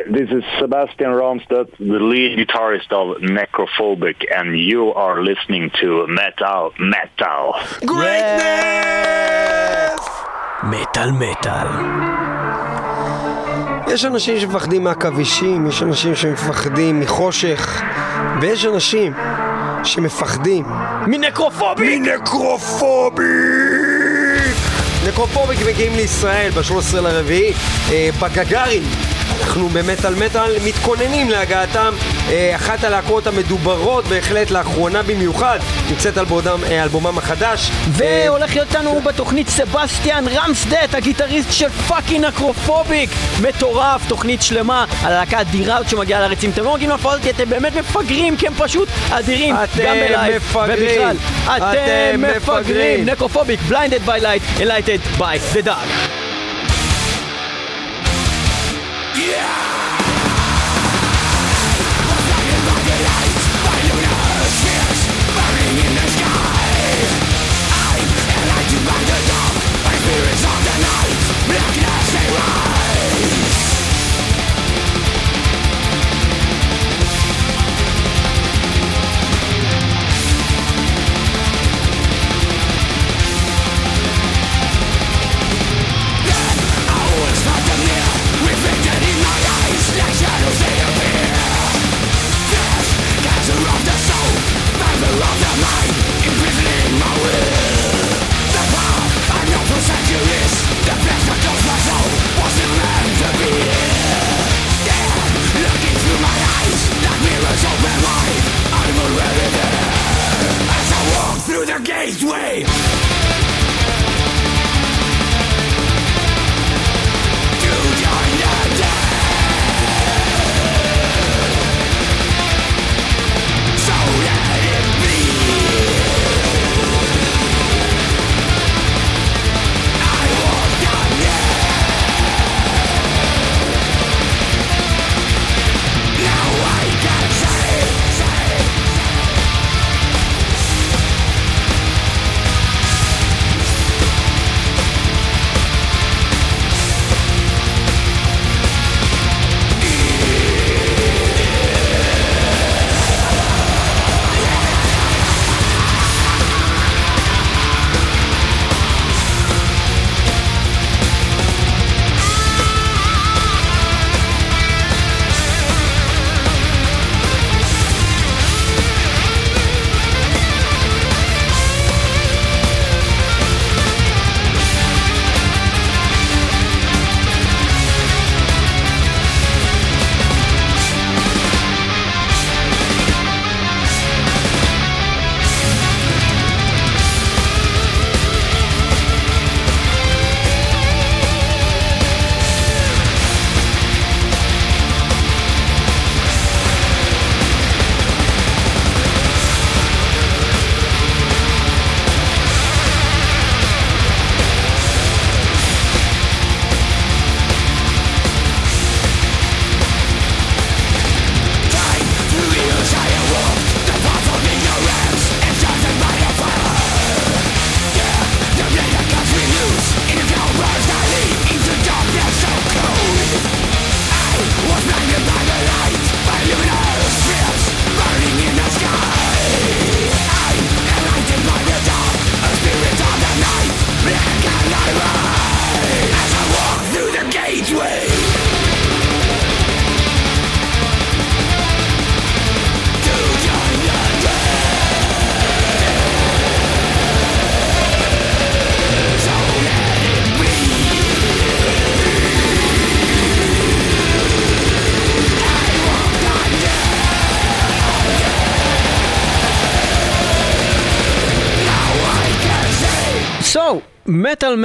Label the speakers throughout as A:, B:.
A: Hi, this is Sebastian Ramstedt, the lead guitarist of Necrophobic, and you are listening to Metal Metal.
B: Greatness!
C: מטאל מטאל.
B: יש אנשים שמפחדים מעכבישים, יש אנשים שמפחדים מחושך, ויש אנשים שמפחדים
C: מנקרופוביק!
B: מנקרופוביק! נקרופוביק מגיעים לישראל ב-13 לרביעי אה, בגגארין. אנחנו במטאל מטאל מתכוננים להגעתם אה, אחת הלהקות המדוברות בהחלט לאחרונה במיוחד נמצאת על בודם, אה, אלבומם החדש
C: והולך להיות לנו בתוכנית סבסטיאן רמסדט, הגיטריסט של פאקינג אקרופוביק מטורף, תוכנית שלמה על הלהקה האדירה הזאת שמגיעה לארץ. אם אתם לא מגיעים כי אתם באמת מפגרים, כי הם פשוט אדירים, גם בלייב. ובכלל. אתם
B: מפגרים.
C: נקרופוביק, בליינדד by light, enlightened by the dark.
D: Through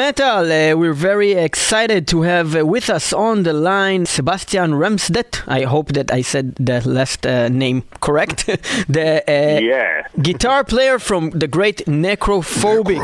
C: Metal Metal, uh, we're very excited to have uh, with us on the line Sebastian Ramsdet. I hope that I said the last uh, name correct. the uh,
A: Yeah.
C: guitar player from the great Necrophobic.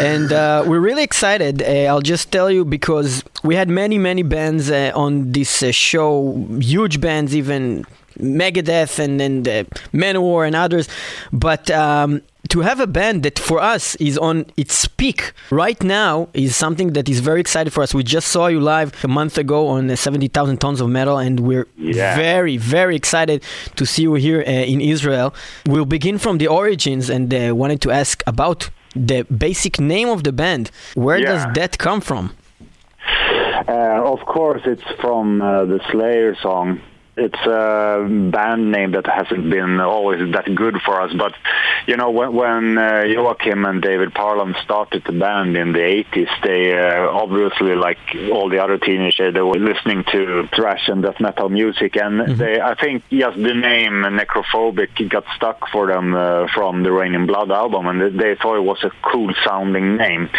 C: And uh, we're really excited. Uh, I'll just tell you because we had many, many bands uh, on this uh, show, huge bands, even Megadeth and and uh, Manowar and others, but. Um, to have a band that for us is on its peak right now is something that is very excited for us. We just saw you live a month ago on uh, 70,000 tons of metal, and we're
A: Yeah.
C: very, very excited to see you here uh, in Israel. We'll begin from the origins and uh, wanted to ask about the basic name of the band. Where
A: Yeah.
C: does that come from?
A: Uh, of course, it's from uh, the Slayer song. It's a band name that hasn't been always that good for us, but you know when, when uh, Joakim and David Parland started the band in the 80s, they uh, obviously, like all the other teenagers, they were listening to thrash and death metal music, and they, I think, just the name Necrophobic got stuck for them uh, from the Reign in Blood album, and they, they thought it was a cool sounding name.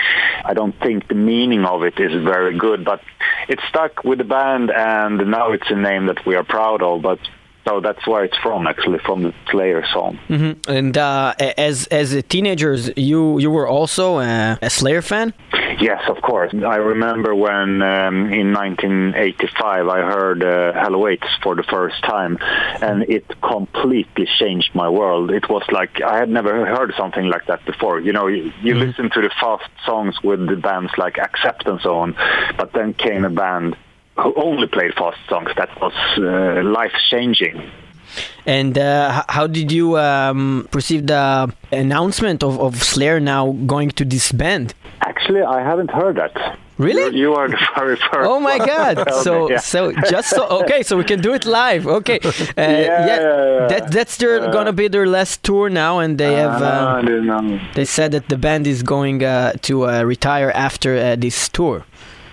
A: I don't think the meaning of it is very good, but it stuck with the band, and now it's a name that we are proud But so that's where it's from, actually, from the Slayer song.
C: hmm And uh, as as a teenagers, you you were also uh, a Slayer fan.
A: Yes, of course. I remember when um, in 1985 I heard uh, Hell Awaits for the first time, and it completely changed my world. It was like I had never heard something like that before. You know, you, you listen to the fast songs with the bands like Accept and so on, but then came a band who only played fast songs. That was uh, life changing.
C: And uh, how did you um, perceive the announcement of, of Slayer now going to disband?
A: Actually, I haven't heard that.
C: Really?
A: You, are the very first.
C: Oh my God! So
A: yeah.
C: so just so okay, so we can do it live. Okay, uh,
A: yeah, yeah.
C: that that's their gonna be their last tour now, and they have.
A: Uh,
C: Uh,
A: know.
C: they said that the band is going uh, to uh, retire after uh, this tour.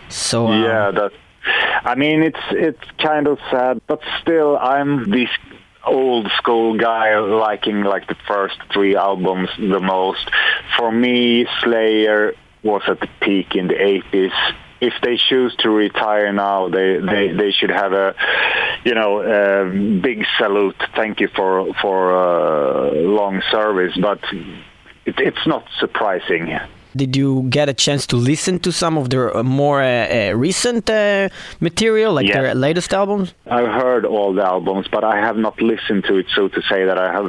C: So uh,
A: Yeah, that. I mean, it's it's kind of sad, but still, I'm this old school guy liking like the first three albums the most. For me, Slayer was at the peak in the 80s. If they choose to retire now, they, they, they should have a, you know, a big salute. Thank you for for uh, long service, but it, it's not surprising.
C: Did you get a chance to listen to some of their uh, more uh, uh, recent uh, material, like
A: Yeah.
C: their latest albums?
A: I've heard all the albums, but I have not listened to it, so to say that I have.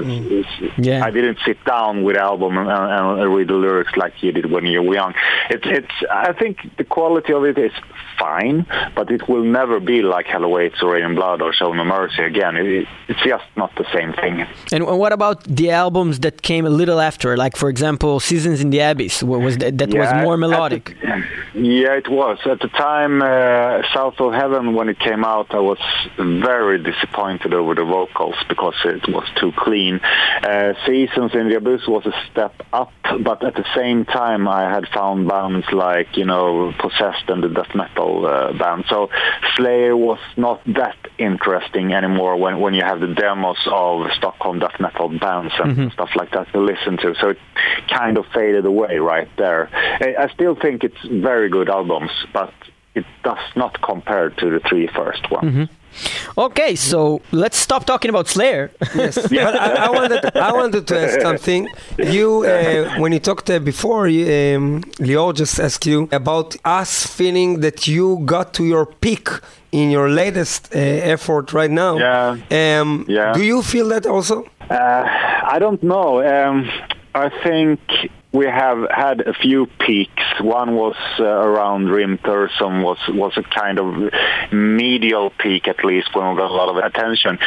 C: Yeah.
A: I didn't sit down with album and, and read the lyrics like you did when you were young. It's, it's. I think the quality of it is fine, but it will never be like Hell Awaits or Reign and Blood or Show No Mercy again. It, it's just not the same thing.
C: And what about the albums that came a little after, like for example, Seasons in the Abyss? What was that, that was more
A: at the-
C: melodic?
A: yeah, it was. At the time, uh, South of Heaven, when it came out, I was very disappointed over the vocals because it was too clean. Uh, Seasons in the Abyss was a step up, but at the same time, I had found bands like, you know, Possessed and the death metal uh, band. So Slayer was not that interesting anymore when, when you have the demos of Stockholm death metal bands and stuff like that to listen to. So it kind of faded away right there. I I still think it's very good albums, but it does not compare to the three first ones.
C: Okay, so let's stop talking about Slayer.
B: Yes, but I, I wanted I wanted to ask something. You, uh, when you talked uh, before, you, um, Lior just asked you about us feeling that you got to your peak in your latest uh, effort right now.
A: Yeah.
B: Um,
A: Yeah.
B: Do you feel that also?
A: Uh, I don't know. Um, I think we have had a few peaks. One was uh, around Hrimthursum was was a kind of medial peak at least when we got a lot of attention.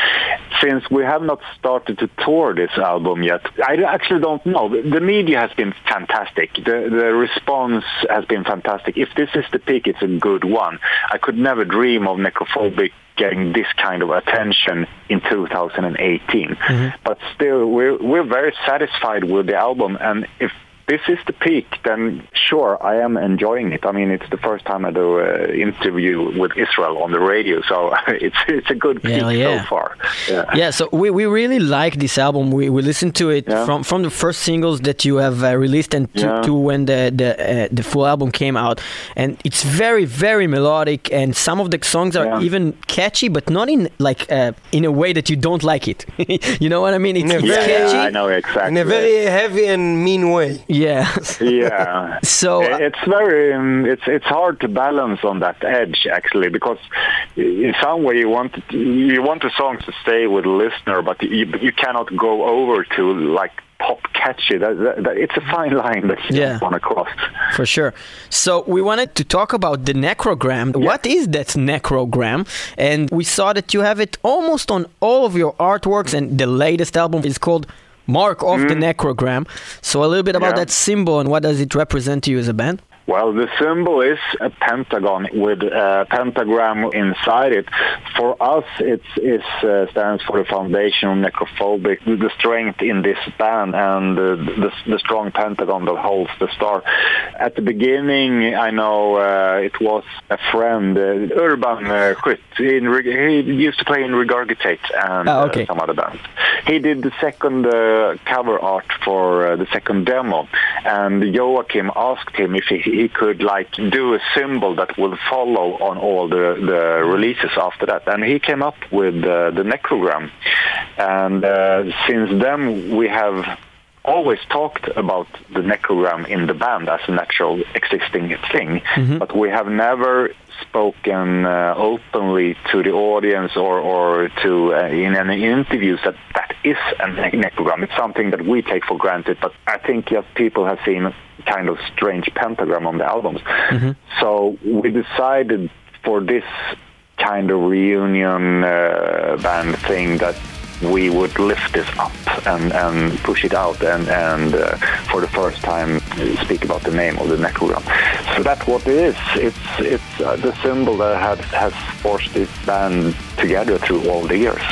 A: Since we have not started to tour this album yet, I actually don't know. The media has been fantastic. The the response has been fantastic. If this is the peak, it's a good one. I could never dream of Necrophobic getting this kind of attention in 2018. But still, we're we're very satisfied with the album, and if this is the peak, then sure, I am enjoying it. I mean, it's the first time I do an interview with Israel on the radio, so it's it's a good peak
C: Hell yeah.
A: so far. Yeah.
C: yeah, so we, we really like this album. We, we listened to it
A: Yeah.
C: from, from the first singles that you have uh, released and to,
A: Yeah.
C: to when the the, uh, the full album came out, and it's very very melodic. And some of the songs are
A: Yeah.
C: even catchy, but not in like uh, in a way that you don't like it. you know what I mean? It's,
B: In a
C: it's
B: very-
A: Yeah,
C: catchy.
A: I know exactly.
B: In a very heavy and mean way.
C: Yeah.
A: yeah.
C: So uh,
A: it's very um, it's it's hard to balance on that edge actually because in some way you want you want the song to stay with the listener, but you you cannot go over to like pop catchy. That, that, that, it's a fine line that you
C: Yeah.
A: want to cross.
C: For sure. So we wanted to talk about the necrogram. What is that necrogram? And we saw that you have it almost on all of your artworks, and the latest album is called Mark of the mm. Necrogram. So a little bit about.
A: Yeah.
C: that symbol and what does it represent to you as a band?
A: Well, the symbol is a pentagon with a pentagram inside it. For us, it's, it's uh, stands for the foundation of necrophobic, the strength in this band and uh, the, the strong pentagon that holds the star. At the beginning, I know uh, it was a friend, uh, Urban uh. In, he used to play in Regurgitate and
C: Ah, okay.
A: uh, some other bands. He did the second uh, cover art for uh, the second demo, and Joakim asked him if he, he could like do a symbol that will follow on all the, the releases after that, and he came up with uh, the necrogram. And uh, since then, we have always talked about the necrogram in the band as a natural existing thing, but we have never spoken uh, openly to the audience or, or to uh, in any interviews that that is a ne- necrogram. It's something that we take for granted, but I think yes, people have seen kind of strange pentagram on the albums. So we decided for this kind of reunion uh, band thing that we would lift this up and, and push it out and, and uh, for the first time speak about the name of the necrogram. So that's what it is. It's it's uh, the symbol that has, has forced this band together through all the years.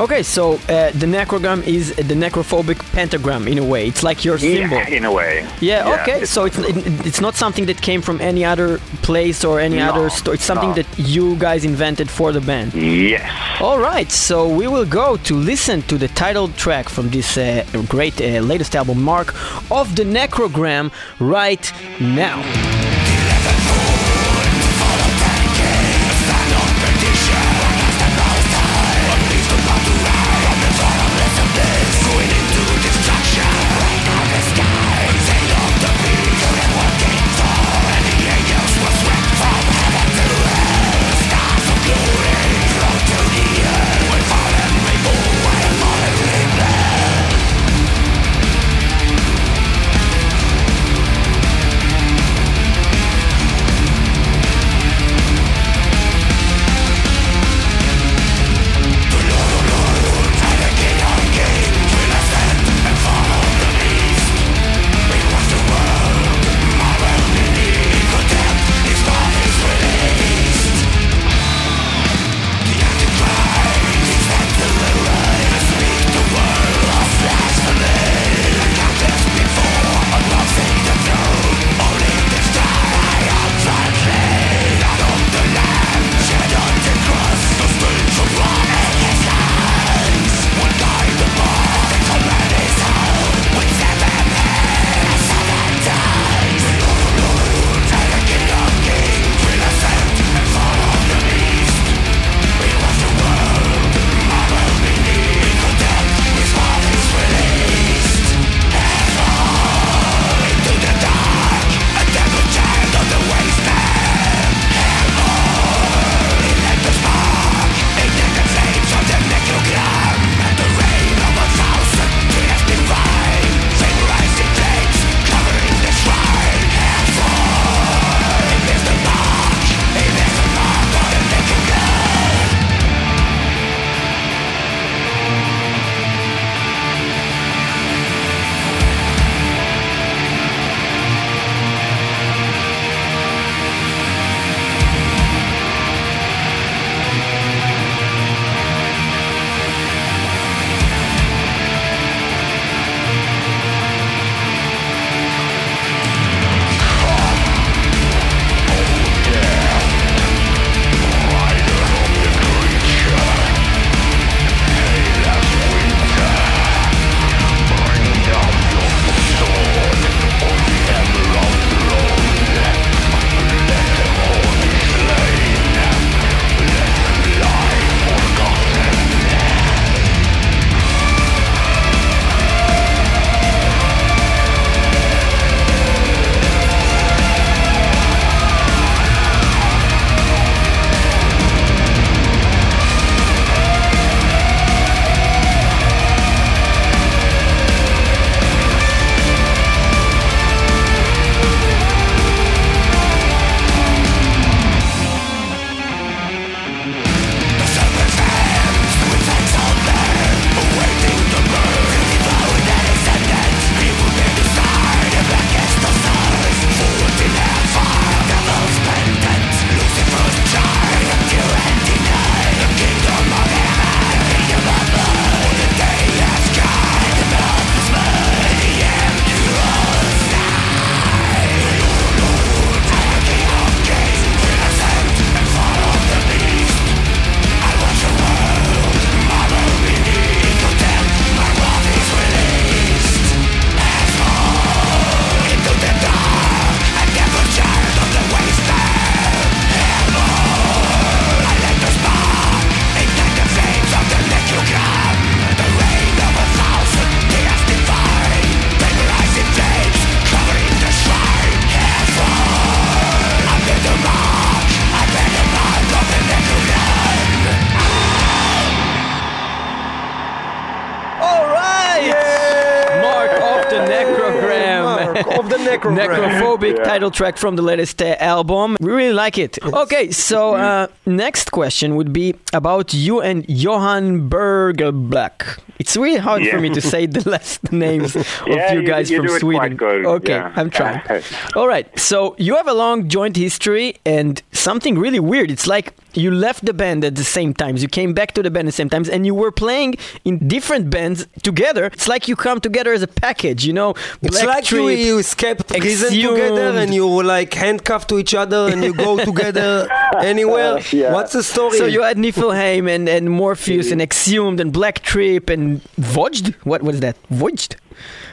C: Okay, so uh, the necrogram is the necrophobic pentagram in a way. It's like your symbol.
A: Yeah, in a way.
C: Yeah, okay.
A: it's-
C: So it's it, it's not something that came from any other place or any
A: No,
C: other store. It's something
A: no.
C: that you guys invented for the band.
A: Yes.
C: All right, so we will go to listen to the title track from this uh, great uh, latest album, Mark of the Necrogram, right now.
B: Necrophobic
A: Yeah.
C: title track from the latest uh, album. We really like it. Okay, so uh, next question would be about you and Johan Bergebäck. It's really hard for me to say the last names of
A: Yeah,
C: you
A: you-
C: guys
A: you
C: from
A: do it
C: Sweden. Okay,
A: yeah.
C: I'm trying. All right, so you have a long joint history and something really weird. It's like you left the band at the same times. You came back to the band at the same times, and you were playing in different bands together. It's like you come together as a package, you know.
B: It's
C: Black
B: like you,
C: Trip,
B: you escape prison
C: Exhumed.
B: together and you were like handcuffed to each other and you go together anywhere.
A: Uh, yeah.
B: What's the story?
C: So you had Nifelheim and, and Morpheus and Exhumed and Black Trip and Void? What was that? Void?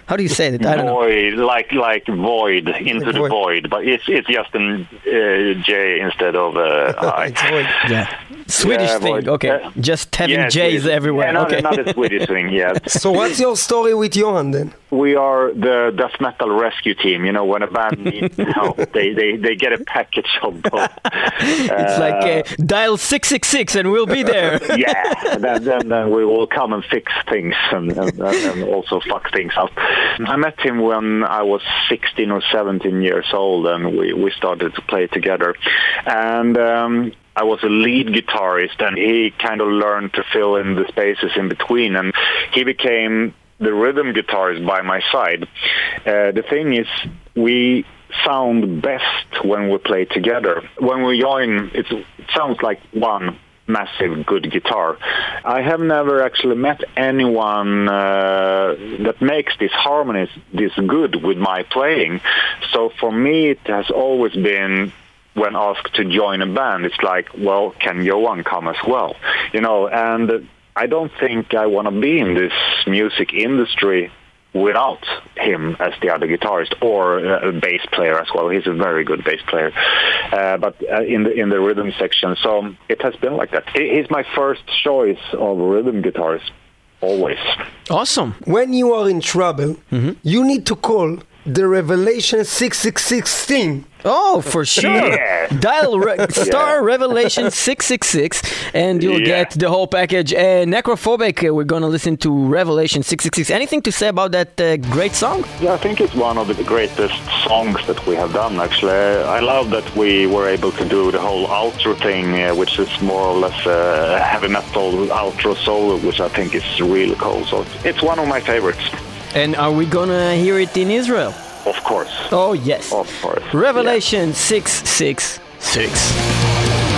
C: How do you say it? I don't know.
A: Void, like like void into the
B: Void.
A: void, but it's it's just an uh, J instead of uh, I.
B: It's void.
C: Yeah. Swedish
A: Yeah,
C: thing. Okay.
A: Uh,
C: Just having
A: Yeah,
C: J's
A: Swedish.
C: everywhere.
A: Yeah, not,
C: okay.
A: not a Swedish thing. Yeah,
B: So what's your story with Johan then?
A: we are the death metal rescue team. You know, when a band needs help, they, they they get a package of both.
C: it's like uh, dial 666 and we'll be there.
A: yeah, then, then, then we will come and fix things and, and, and also fuck things up. I met him when I was 16 or 17 years old, and we, we started to play together. And um, I was a lead guitarist, and he kind of learned to fill in the spaces in between, and he became the rhythm guitarist by my side. Uh, the thing is, we sound best when we play together. When we join, it sounds like one massive good guitar. I have never actually met anyone uh, that makes these harmonies this good with my playing. So for me, it has always been when asked to join a band, it's like, well, can Johan come as well? You know, and I don't think I want to be in this music industry without him as the other guitarist or uh, a bass player as well. He's a very good bass player, uh, but uh, in the in the rhythm section, so it has been like that. He- He's my first choice of rhythm guitarist, always.
C: Awesome.
B: When you are in trouble,
C: Mm-hmm.
B: you need to call the Revelation 666 team.
C: Oh, for sure.
A: Yeah.
C: Dial re- star Revelation 666 and you'll
A: Yeah.
C: get the whole package. Uh, Necrophobic, uh, we're going to listen to Revelation 666. Anything to say about that uh, great song?
A: Yeah, I think it's one of the greatest songs that we have done. Actually, I love that we were able to do the whole outro thing, uh, which is more or less a heavy metal outro solo, which I think is really cool. So it's one of my favorites,
C: And are we to hear it in Israel?
A: of course.
C: Oh, yes.
A: Of course.
C: Revelation 666.
D: Yeah.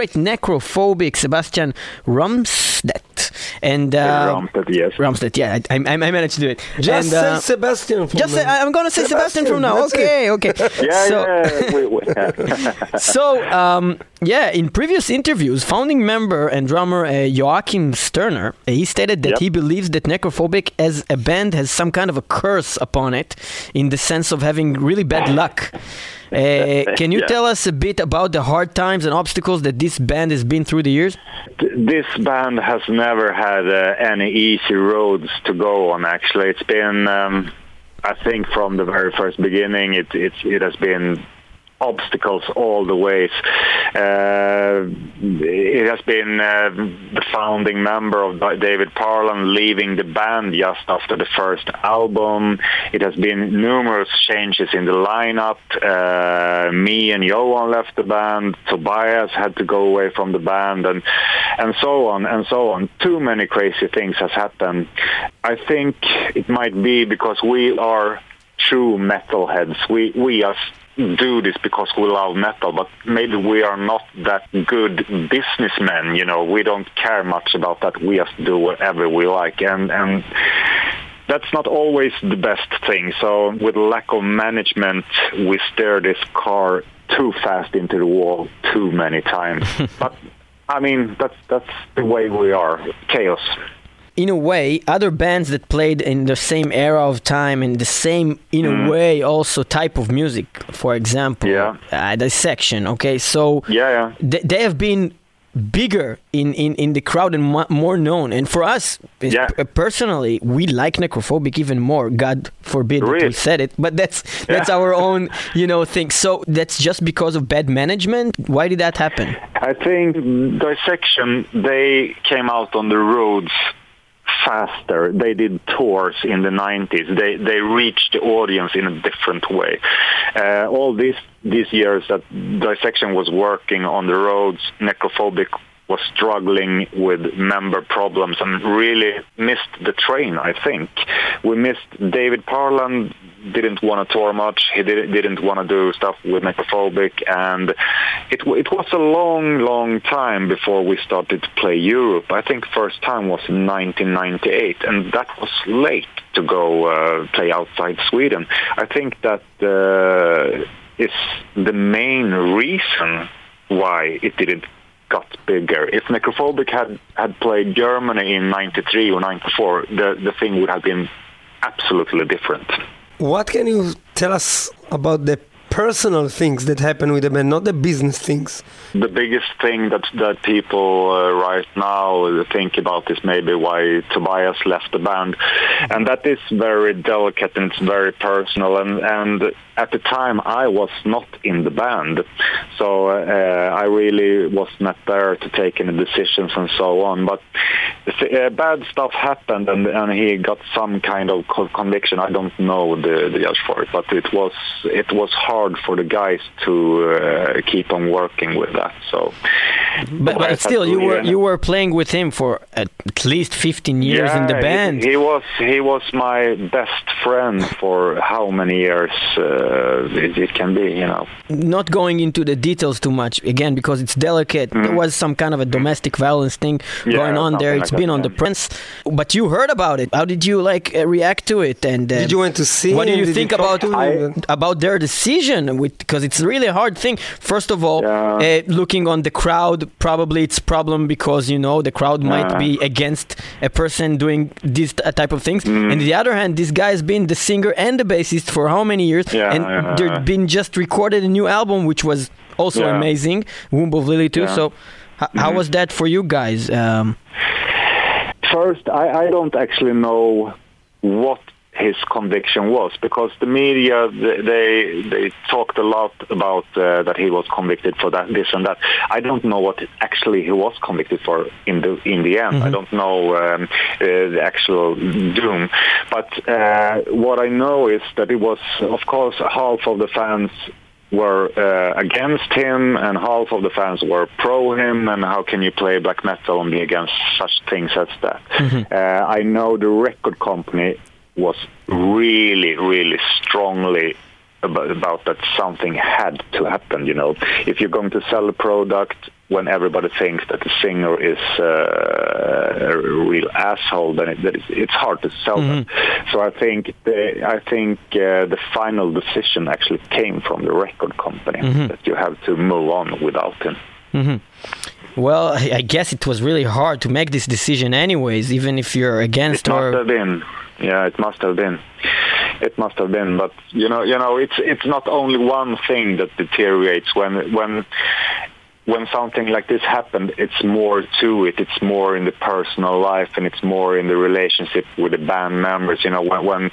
C: Great necrophobic Sebastian Rumstedt. And uh,
A: Rumstedt, yes.
C: Rumstedt, yeah, I, I, I managed to do it.
B: Just
C: and,
B: say
C: uh,
B: Sebastian. From
C: just say. I'm gonna say Sebastian, from now.
B: that's
C: Okay, okay.
A: Yeah,
C: so,
A: yeah. We, we,
C: so um, yeah, in previous interviews, founding member and drummer uh, Joakim Sterner, uh, he stated that
A: Yep.
C: he believes that Necrophobic as a band has some kind of a curse upon it, in the sense of having really bad luck. Uh, can you
A: Yeah.
C: tell us a bit about the hard times and obstacles that this band has been through the years?
A: this band has never had uh, any easy roads to go on. Actually, it's been, um, I think, from the very first beginning, it it, it has been obstacles all the ways. Uh, it has been uh, the founding member of David Parland leaving the band just after the first album. It has been numerous changes in the lineup. Uh, me and Johan left the band. Tobias had to go away from the band, and and so on and so on. Too many crazy things has happened. I think it might be because we are true metalheads. We we just do this because we love metal, but maybe we are not that good businessmen. You know, we don't care much about that. We just do whatever we like, and and that's not always the best thing. So with lack of management, we steer this car too fast into the wall too many times. but I mean, that's that's the way we are. Chaos.
C: In a way, other bands that played in the same era of time and the same, in
A: Mm.
C: a way, also type of music. For example,
A: Yeah.
C: uh, dissection. Okay, so
A: Yeah, yeah.
C: they, they have been bigger in, in, in the crowd and mo- more known. And for us,
A: Yeah.
C: p- personally, we like Necrophobic even more. God forbid that we said it, but that's that's
A: Yeah.
C: our own, you know, thing. So that's just because of bad management. Why did that happen?
A: I think Dissection, they came out on the roads faster. They did tours in the 90s. They they reached the audience in a different way. Uh, all these these years that Dissection was working on the roads, Necrophobic was struggling with member problems and really missed the train, I think. We missed David Parland, didn't want to tour much. He didn't, didn't want to do stuff with Necrophobic and it, it was a long, long time before we started to play Europe. I think first time was in 1998 and that was late to go uh, play outside Sweden. I think that uh, is the main reason why it didn't got bigger. If Necrophobic had, had played Germany in 93 or 94, the, the thing would have been absolutely different.
B: What can you tell us about the personal things that happen with the band, not the business things?
A: The biggest thing that that people uh, right now think about is maybe why Tobias left the band, and that is very delicate and it's very personal. And and at the time, I was not in the band, so uh, I really was not there to take any decisions and so on. But uh, bad stuff happened, and and he got some kind of co- conviction. I don't know the the judge for it, but it was it was hard for the guys to uh, keep on working with that. So,
C: But, but still, you were you were playing with him for at least 15 years in the band.
A: He, he was he was my best friend for how many years uh, it, it can be, you know.
C: not going into the details too much again because it's delicate there was some kind of a domestic violence thing.
A: Yeah,
C: going on there
A: something
C: it's
A: like
C: been
A: that,
C: on the
A: yeah.
C: prince but you heard about it how did you like uh, react to it and uh,
B: Did you want to see
C: what do you
B: Did
C: think
B: talk
C: about?
A: I-
C: about their decision because it's really a hard thing first of all
A: Yeah.
C: uh, looking on the crowd probably it's problem because you know the crowd might
A: Yeah.
C: be against a person doing this t- type of things
A: Mm.
C: and the other hand this guy has been the singer and the bassist for how many years
A: Yeah,
C: and there's
A: yeah.
C: been just recorded a new album which was also
A: Yeah.
C: amazing Womb of Lilithu
A: Yeah. Mm-hmm.
C: so how was that for you guys um,
A: First, I, I don't actually know what his conviction was because the media th- they they talked a lot about uh, that he was convicted for that this and that. I don't know what actually he was convicted for in the in the end. I don't know um, uh, the actual doom, but uh, what I know is that it was of course half of the fans were uh, against him and half of the fans were pro him and how can you play black metal and be against such things as that uh, i know the record company was really really strongly about, about that something had to happen. You know, if you're going to sell a product when everybody thinks that the singer is uh, a real asshole, then it, it's hard to sell them. So I think the, I think uh, the final decision actually came from the record company that you have to move on without him.
C: Well, I guess it was really hard to make this decision, anyways, even if you're against
A: It
C: or.
A: Yeah, it must have been. It must have been. But you know, you know, it's it's not only one thing that deteriorates when when when something like this happened. It's more to it. It's more in the personal life, and it's more in the relationship with the band members. You know, when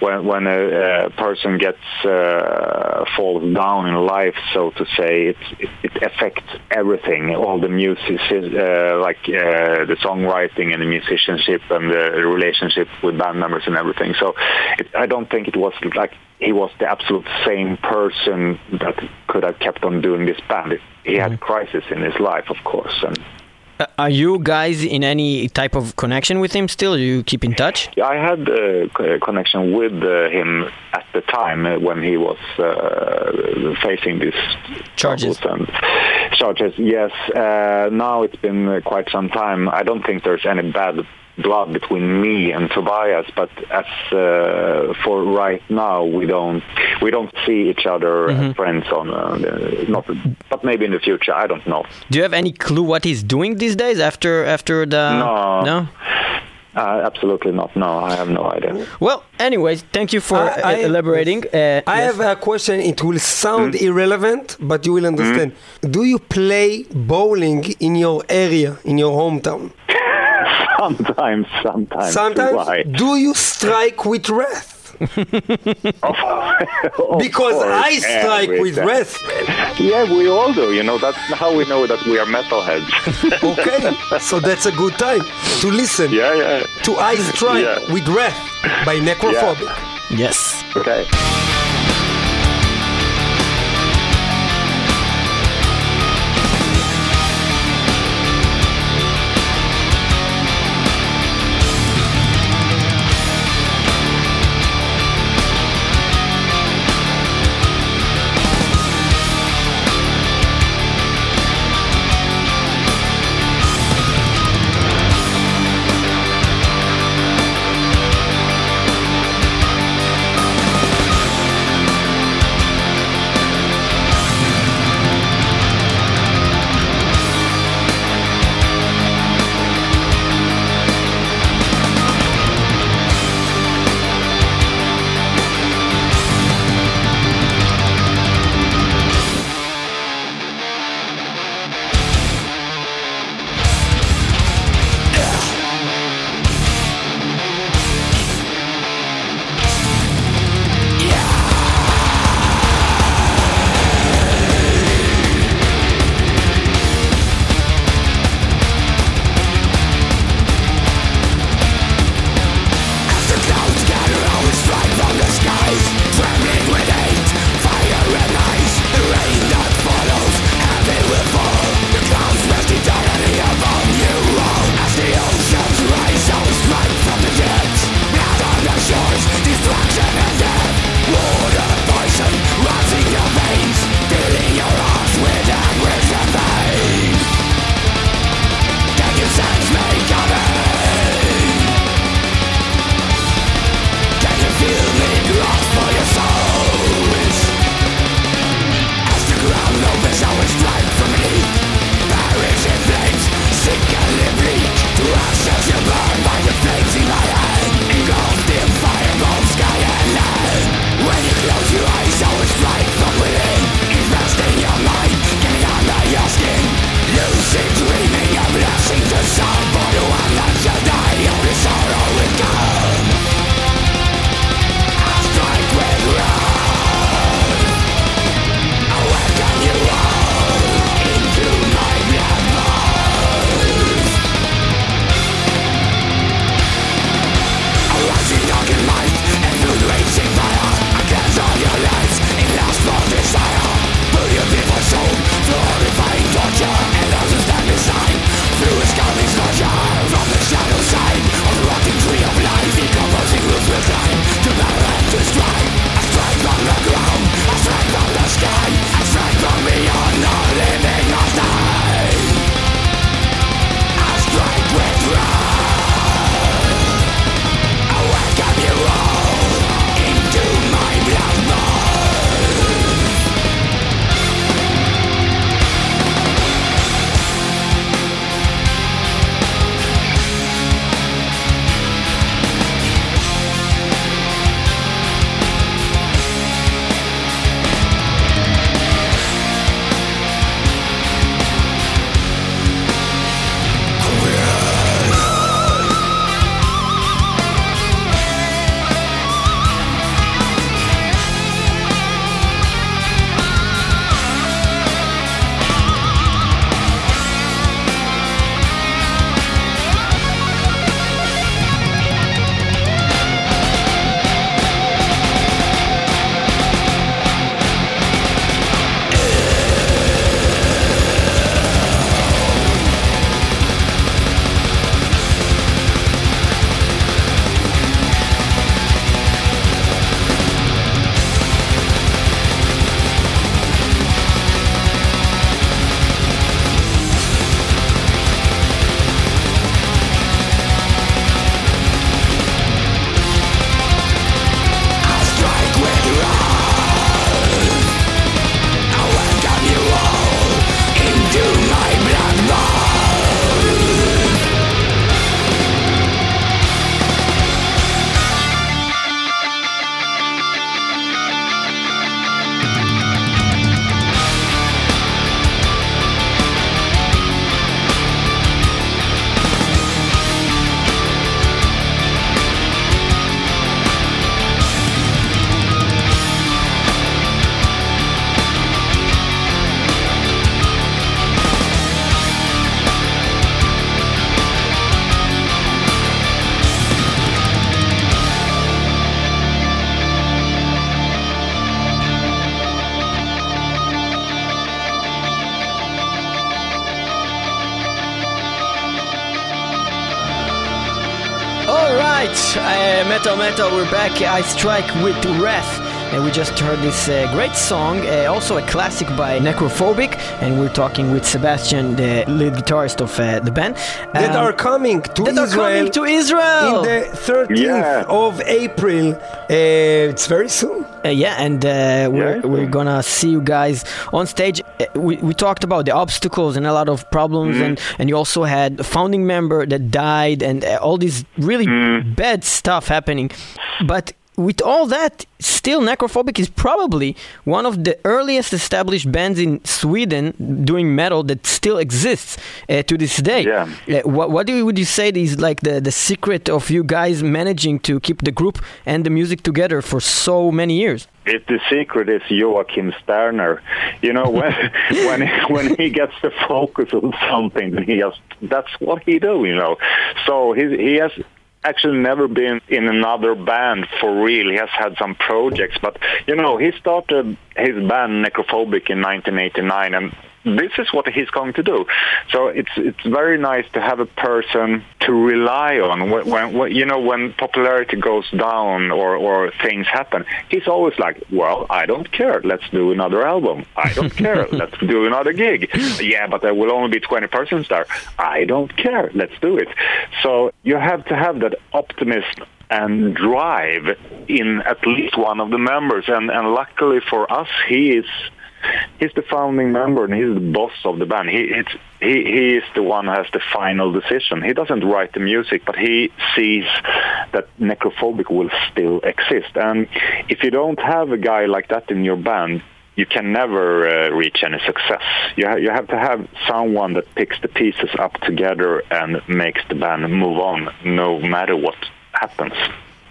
A: when when, a, a person gets uh, falls down in life, so to say, it it, it affects everything. All the music, uh, like uh, the songwriting and the musicianship and the relationship with band members and everything. So it, I don't think it was like he was the absolute same person that could have kept on doing this band. It, he had a crisis in his life, of course, and
C: Uh, Are you guys in any type of connection with him still? Do you keep in touch?
A: I had a connection with uh, him at the time uh, when he was uh, facing these
C: Charges.
A: and charges. Yes, uh, now it's been uh, quite some time. I don't think there's any bad blood between me and Tobias, but as uh, for right now, we don't we don't see each other as friends on uh, not, but maybe in the future. I don't know.
C: Do you have any clue what he's doing these days after after the?
A: No.
C: No.
A: Uh, absolutely not. No, I have no idea.
C: Well, anyways, thank you for
B: I-
C: uh,
B: I-
C: elaborating. Uh,
B: I
C: yes.
B: have a question. It will sound
A: Mm-hmm.
B: irrelevant, but you will understand. Do you play bowling in your area, in your hometown?
A: Sometimes, sometimes.
B: Sometimes.
A: Why?
B: Do you strike with wrath?
A: Of
B: Because
A: course,
B: I strike with wrath.
A: Yeah, we all do. You know, that's how we know that we are metalheads.
B: Okay, so that's a good time to listen
A: yeah, yeah.
B: to I Strike
A: Yeah.
B: with Wrath by Necrophobic.
C: yes.
A: Okay.
C: Back. I Strike with Wrath. And we just heard this uh, great song, uh, also a classic by Necrophobic, and we're talking with Sebastian, the lead guitarist of uh, the band.
B: that
C: Um,
B: are coming to
C: that are
B: Israel
C: coming to Israel.
B: in the 13th
A: Yeah.
B: of April. Uh, it's very soon.
C: Uh, yeah, and uh, we're,
A: Yeah.
C: we're gonna see you guys on stage. Uh, we, we talked about the obstacles and a lot of problems,
A: Mm-hmm.
C: and, and you also had a founding member that died, and uh, all this really
A: Mm.
C: bad stuff happening. But with all that, still Necrophobic is probably one of the earliest established bands in Sweden doing metal that still exists uh, to this day.
A: Yeah.
C: Uh, what what do you, would you say is like the, the secret of you guys managing to keep the group and the music together for so many years?
A: It, the secret is Joakim Sterner. You know, when when when he gets the focus on something, he has that's what he do. You know, so he he has actually never been in another band for real. He has had some projects, but you know, he started his band Necrophobic in 1989, and this is what he's going to do. So it's it's very nice to have a person to rely on when, when, when you know when popularity goes down or or things happen. He's always like, "Well, I don't care. Let's do another album. I don't care. Let's do another gig. Yeah, but there will only be 20 persons there. I don't care. Let's do it." So you have to have that optimism and drive in at least one of the members. And and luckily for us, he is he's the founding member and he's the boss of the band. He he he is the one who has the final decision. He doesn't write the music, but he sees that Necrophobic will still exist. And if you don't have a guy like that in your band, you can never uh, reach any success. You ha- you have to have someone that picks the pieces up together and makes the band move on, no matter what happens.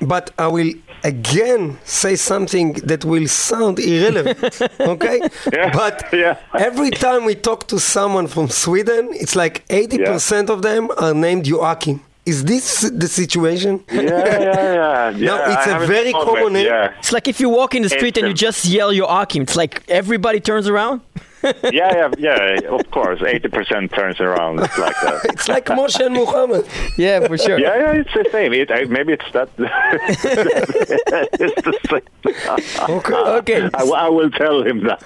B: But I will again say something that will sound irrelevant, okay?
A: Yeah,
B: But
A: yeah.
B: every time we talk to someone from Sweden, it's like 80% of them are named Joakim. Is this the situation?
A: Yeah, yeah, yeah.
B: No,
A: yeah,
B: it's
A: I
B: a very common
A: it. Yeah.
C: It's like if you walk in the street and you just yell Joakim, it's like everybody turns around.
A: yeah, yeah, yeah. Of course, eighty percent turns around It's like that.
B: It's like Moshe and Muhammad.
C: Yeah, for sure.
A: Yeah, yeah, it's the same. It, I, maybe it's that. it's the same.
B: Okay.
C: Okay.
A: I, I will tell him that.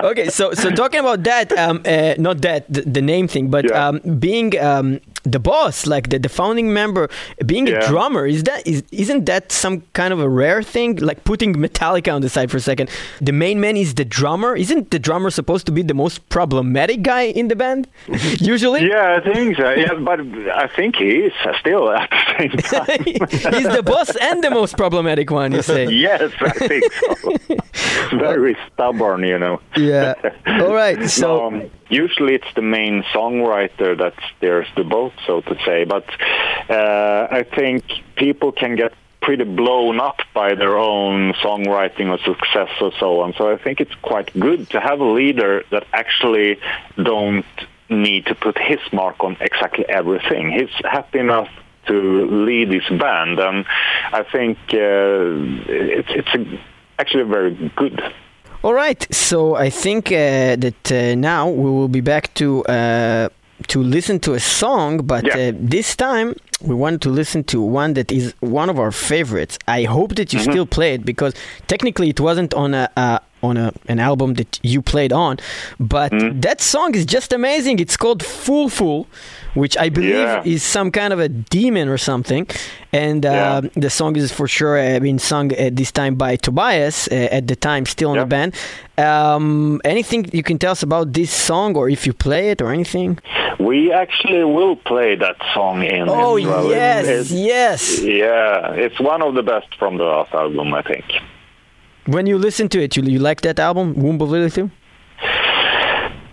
C: okay, so so talking about that, um, uh, not that the, the name thing, but
A: Yeah.
C: um, being um, the boss, like the, the founding member, being a drummer, is that is isn't that some kind of a rare thing? Like putting Metallica on the side for a second, the main man is the drummer. Isn't the drummer supposed to be the most problematic guy in the band? Usually,
A: yeah, I think so. Yeah, but I think he is still at the same time.
C: he's the boss and the most problematic one. You say?
A: yes, I think so. Very stubborn, you know.
C: Yeah. All right. So.
A: um, usually it's the main songwriter that steers the boat, so to say. But uh, I think people can get pretty blown up by their own songwriting or success or so on. So I think it's quite good to have a leader that actually don't need to put his mark on exactly everything. He's happy enough to lead his band, and I think uh, it's it's a, actually very good.
C: All right, so I think uh, that uh, now we will be back to uh, to listen to a song, but
A: Yeah.
C: uh, this time we want to listen to one that is one of our favorites. I hope that you still play it because technically it wasn't on a. Uh, on a, an album that you played on, but that song is just amazing. It's called Furfur, which I believe
A: Yeah.
C: is some kind of a demon or something. And uh,
A: Yeah.
C: the song is for sure uh, being sung at this time by Tobias, uh, at the time still in the band. Um, anything you can tell us about this song, or if you play it, or anything?
A: We actually will play that song in.
C: Oh
A: Israel.
C: yes,
A: It's-
C: yes.
A: Yeah, it's one of the best from the last album, I think.
C: When you listen to it, you, you like that album, Womb of Lilithu?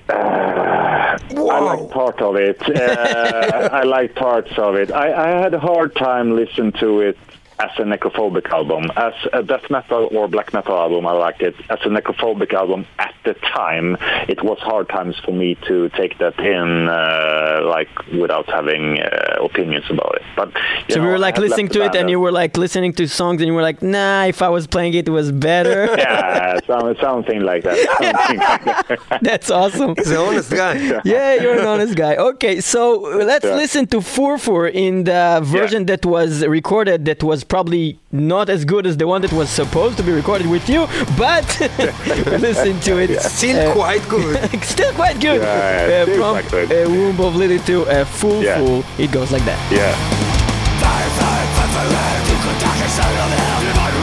A: I like part of it. Uh, I like parts of it. I, I had a hard time listening to it as a necrophobic album. As a death metal or black metal album, I liked it. As a necrophobic album at the time, it was hard times for me to take that in, uh, like without having uh, opinions about it. But you
C: So
A: know,
C: we were like listening to it, and
A: band
C: you were like listening to songs, and you were like, "Nah, if I was playing it, it was better."
A: yeah, some, something like that. Something like that.
C: That's awesome.
B: He's an honest guy.
C: Yeah, you're an honest guy. Okay, so let's
A: Yeah.
C: listen to Furfur in the version that was recorded that was probably not as good as the one that was supposed to be recorded with you, but listen to it.
B: Still
C: Uh,
B: quite good.
C: Still quite good.
A: Yeah,
C: Uh,
A: still
C: from
A: quite good.
C: uh, Womb of Lily to uh, Furfur. It goes like that.
A: yeah.
D: Fire, fire, fire, fire, to go dark and sun of hell. Live on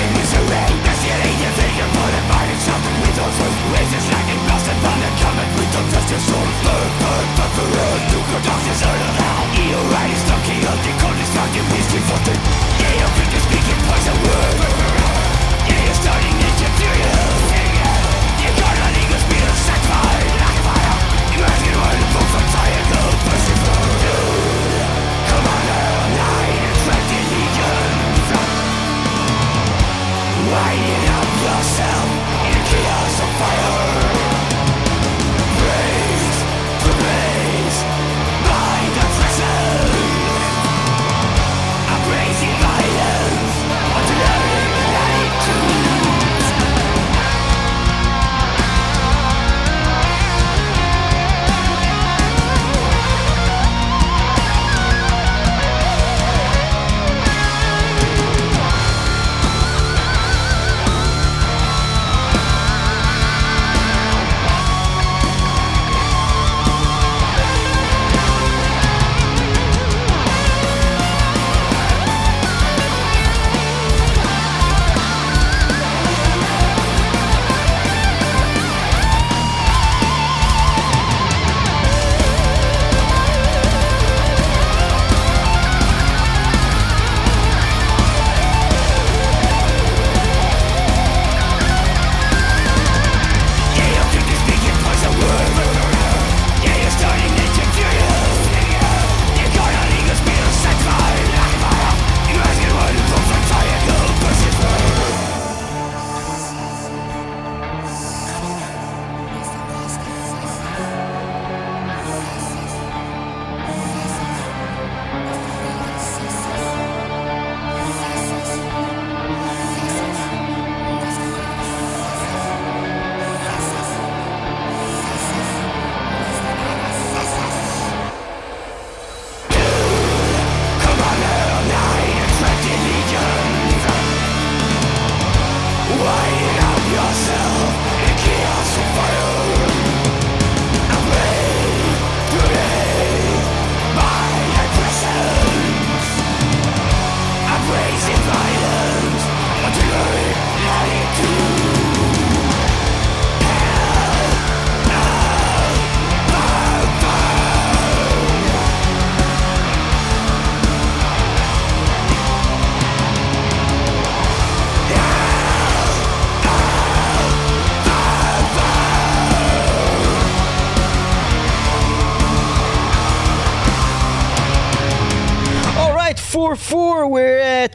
D: in poison word. Yeah, your blood and mind is sharpened with all truth. Razor's like it blasted from the comet. We don't trust your soul. Perpera, do your darkest order now. Your eyes stuck here, the cold is starting to speaking, you're ninja furious.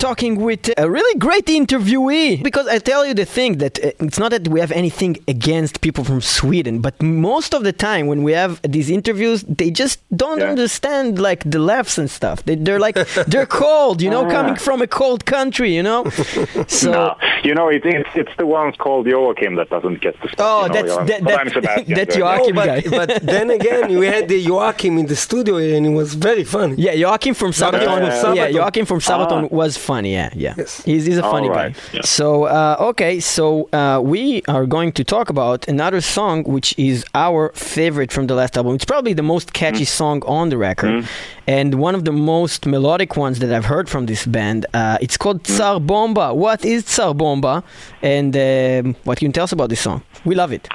C: Talking with a really great interviewee. Because I tell you the thing that uh, it's not that we have anything against people from Sweden, but most of the time when we have these interviews, they just don't
A: Yeah.
C: understand like the laughs and stuff. They, they're like they're cold, you know, coming from a cold country, you know. So
A: No, You know, it, it's it's the ones called Joakim that doesn't get the spot.
C: Oh,
A: you know,
C: that's- that-
A: But
C: that- that's
A: so-
C: Joakim.
B: No,
C: guy.
B: but, but then again, we had the Joakim in the studio and it was very funny.
C: Yeah, Joakim from Sabaton.
B: from
C: Yeah,
B: Sabaton.
C: Joakim from Sabaton
A: Ah.
C: was funny. Yeah, yeah.
B: Yes.
C: He's, he's a
A: All
C: funny
A: right,
C: guy.
A: yeah.
C: So uh, okay, so uh, we are going to talk about another song which is our favorite from the last album. It's probably the most catchy
A: Mm.
C: song on the record, and one of the most melodic ones that I've heard from this band. Uh, it's called
A: Mm.
C: Tsar Bomba. What is Tsar Bomba? And um, what can you tell us about this song? We love it.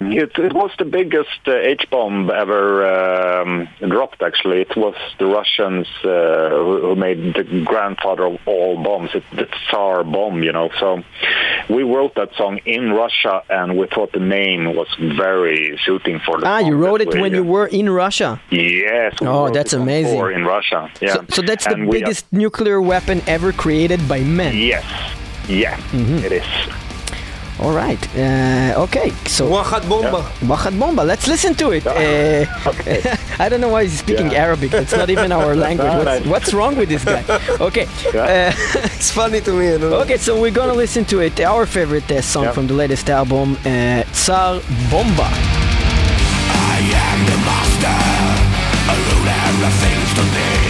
A: It, it was the biggest uh, H-bomb ever um, dropped, actually. It was the Russians uh, who, who made the grandfather of all bombs, it, the Tsar bomb, you know. So we wrote that song in Russia, and we thought the name was very suiting for the
C: Ah, you wrote it
A: we,
C: when
A: uh,
C: you were in Russia.
A: Yes. we
C: Oh, that's amazing.
A: tour in Russia, yeah.
C: So, so that's the
A: And we-
C: biggest nuclear weapon ever created by men.
A: Yes. Yeah,
C: Mm-hmm.
A: it is.
C: All right. Uh, okay. So
B: Wahat Bomba.
C: Yeah. Wahat Bomba. Let's listen to it. Uh, okay. I don't know why he's speaking
A: yeah.
C: Arabic. It's not even our language. What's, what's, wrong with this guy? Okay.
A: Yeah.
B: Uh, it's funny to me.
C: Okay, so we're gonna listen to it. Our favorite uh, song from the latest album, uh, Tsar Bomba.
D: I am the master. To.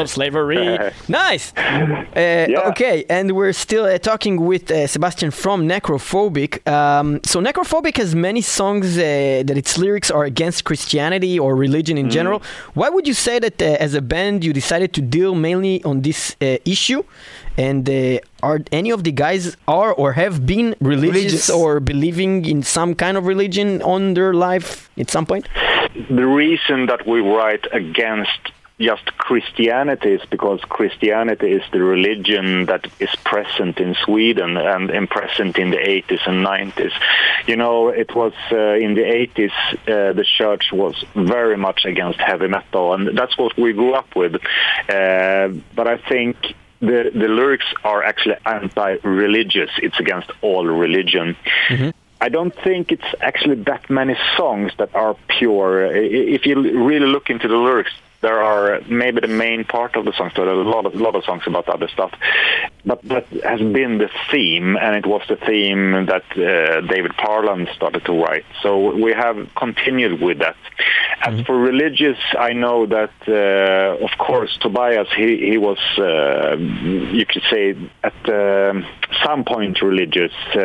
D: Of
C: slavery. nice. Uh, Okay, and we're still uh, talking with uh, Sebastian from Necrophobic. Um, so Necrophobic has many songs uh, that its lyrics are against Christianity or religion in general. Why would you say that uh, as a band you decided to deal mainly on this uh, issue? And uh, are any of the guys are or have been religious,
B: Religious.
C: or believing in some kind of religion on their life at some point?
A: the reason that we write against just Christianity is because Christianity is the religion that is present in Sweden and, and present in the 80s and 90s. You know, it was uh, in the 80s uh, the church was very much against heavy metal, and that's what we grew up with. Uh, but I think the the lyrics are actually anti-religious. It's against all religion. I don't think it's actually that many songs that are pure. If you really look into the lyrics, there are maybe the main part of the songs. There are a lot of lot of songs about other stuff, but that has been the theme, and it was the theme that uh, David Parland started to write. So we have continued with that. As for religious, I know that uh, of course Tobias he he was uh, you could say at um, some point religious, uh,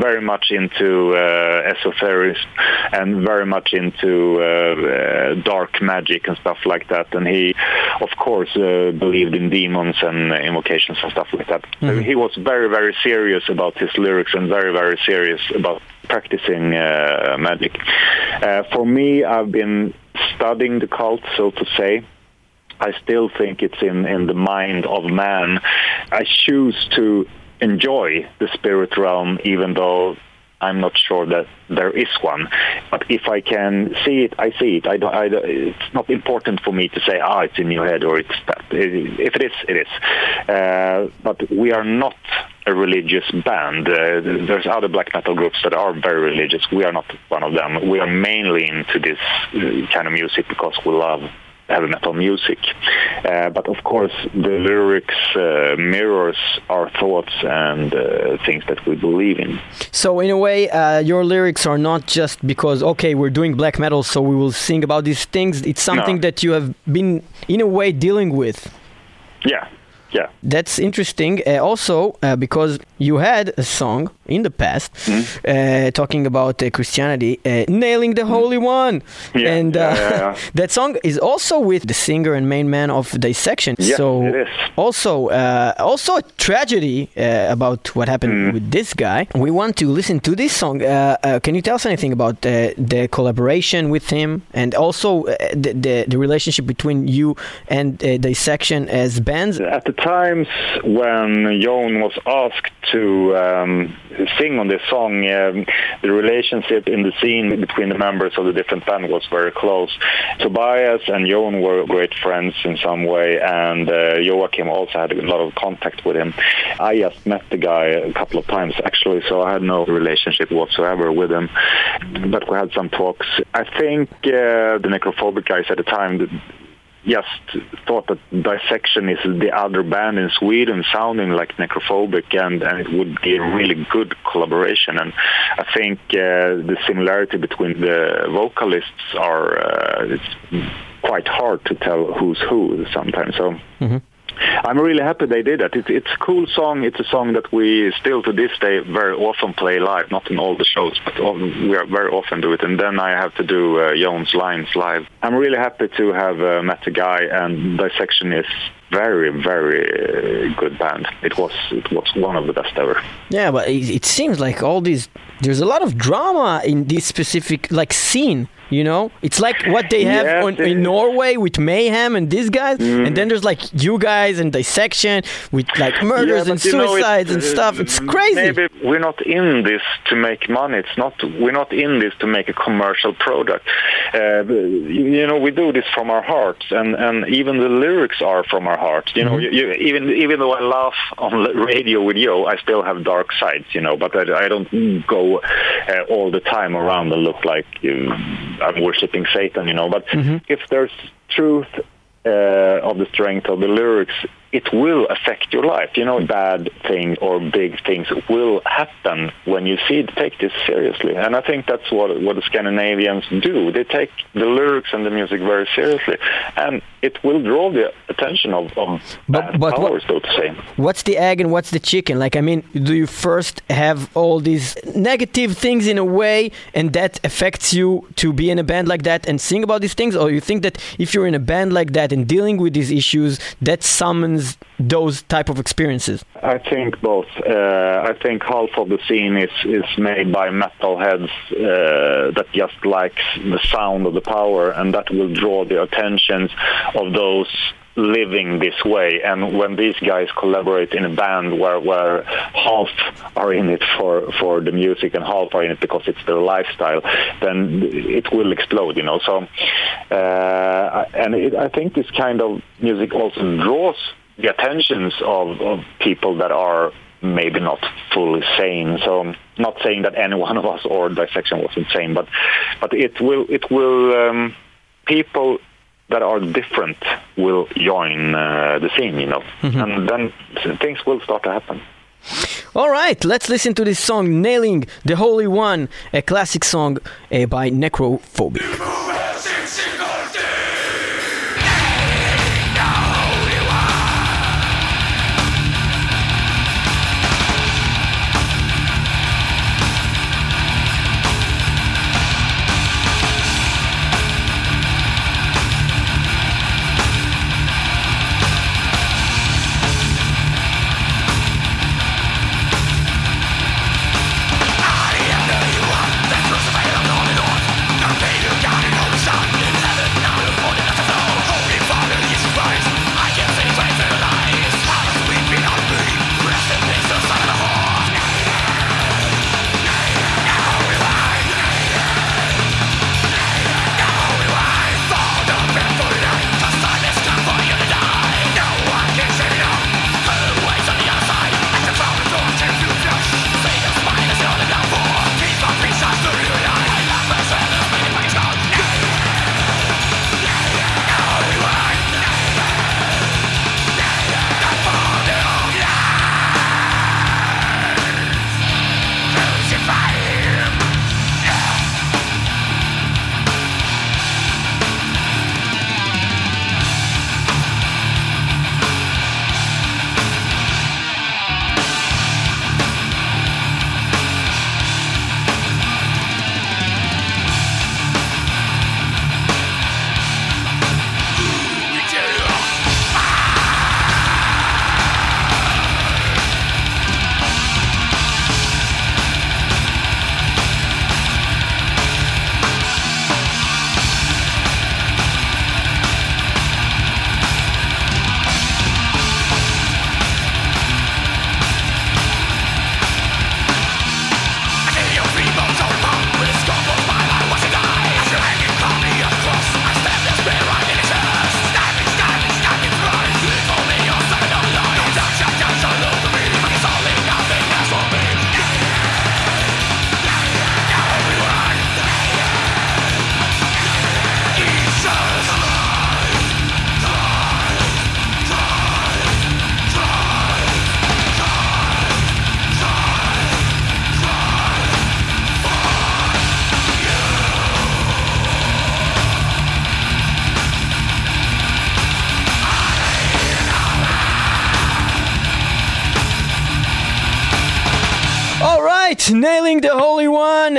A: very much into uh, esotericism and very much into uh, uh, dark magic and stuff like that. And he, of course, uh, believed in demons and uh, invocations and stuff like that. So he was very, very serious about his lyrics and very, very serious about practicing uh, magic. Uh, for me, I've been studying the cult, so to say. I still think it's in, in the mind of man. I choose to enjoy the spirit realm, even though I'm not sure that there is one. But if I can see it, I see it. I don't, I don't, it's not important for me to say, ah, it's in your head or it's that. If it is, it is. Uh, but we are not a religious band. Uh, there's other black metal groups that are very religious. We are not one of them. We are mainly into this uh, kind of music because we love heavy metal music. Uh, but of course, the lyrics uh, mirrors our thoughts and uh, things that we believe in.
C: So in a way, uh, your lyrics are not just because okay, we're doing black metal, so we will sing about these things. It's something
A: No.
C: that you have been in a way dealing with.
A: Yeah, yeah.
C: That's interesting. Uh, also, uh, because you had a song in the past
A: Hmm?
C: uh, talking about uh, Christianity, uh, nailing the Holy One,
A: Hmm. Yeah,
C: and uh,
A: yeah, yeah,
C: that song is also with the singer and main man of Dissection.
A: Yeah,
C: so
A: it is.
C: also, uh, also a tragedy uh, about what happened
A: Hmm.
C: with this guy. We want to listen to this song. Uh, uh, can you tell us anything about uh, the collaboration with him, and also uh, the, the the relationship between you and uh, Dissection as bands?
A: At the times when Jon was asked to um, sing on this song, um, the relationship in the scene between the members of the different band was very close. Tobias and Jon were great friends in some way, and uh, Joakim also had a lot of contact with him. I just met the guy a couple of times actually, so I had no relationship whatsoever with him, but we had some talks. I think uh, the necrophobic guys at the time just thought that Dissection is the other band in Sweden sounding like Necrophobic and, and it would be a really good collaboration. And I think uh, the similarity between the vocalists are uh, it's quite hard to tell who's who sometimes. So. I'm really happy they did that. It, it's a cool song. It's a song that we still to this day very often play live, not in all the shows, but we are very often do it. And then I have to do uh, Jon's lines live. I'm really happy to have uh, met the guy, and Dissection is very, very uh, good band. It was it was one of the best ever.
C: Yeah, but it, it seems like all these. There's a lot of drama in this specific like scene. You know, it's like what they have
A: Yes,
C: on, in. Norway with Mayhem and these guys, and then there's like you guys and Dissection with like murders
A: Yeah,
C: and
A: you know,
C: suicides
A: it-
C: and stuff. It's crazy.
A: Maybe we're not in this to make money. It's not. We're not in this to make a commercial product. Uh, you you know, we do this from our hearts, and, and even the lyrics are from our hearts. You know, you, you, even even though I laugh on radio with you, I still have dark sides. You know, but I, I don't go uh, all the time around and look like uh, I'm worshiping Satan. You know, but if there's truth uh, of the strength of the lyrics, it will affect your life. You know, mm. bad things or big things will happen when you see it. take this seriously. And I think that's what what the Scandinavians do. They take the lyrics and the music very seriously, and it will draw the attention of, of
C: But-
A: bad
C: but what-
A: powers, so to say.
C: What's the egg and what's the chicken? Like, I mean, do you first have all these negative things in a way, and that affects you to be in a band like that and sing about these things, or you think that if you're in a band like that and dealing with these issues, that summons those type of experiences?
A: I think both. Uh, I think half of the scene is, is made by metalheads uh, that just likes the sound of the power, and that will draw the attentions of those living this way. And when these guys collaborate in a band where where half are in it for for the music and half are in it because it's their lifestyle, then it will explode. You know. So, uh, and it, I think this kind of music also draws the attentions of, of people that are maybe not fully sane. So I'm not saying that any one of us or dissection was insane, but but it will it will um, people that are different will join uh, the scene, you know, and then things will start to happen.
C: All right, let's listen to this song, Nailing the Holy One, a classic song uh, by Necrophobic.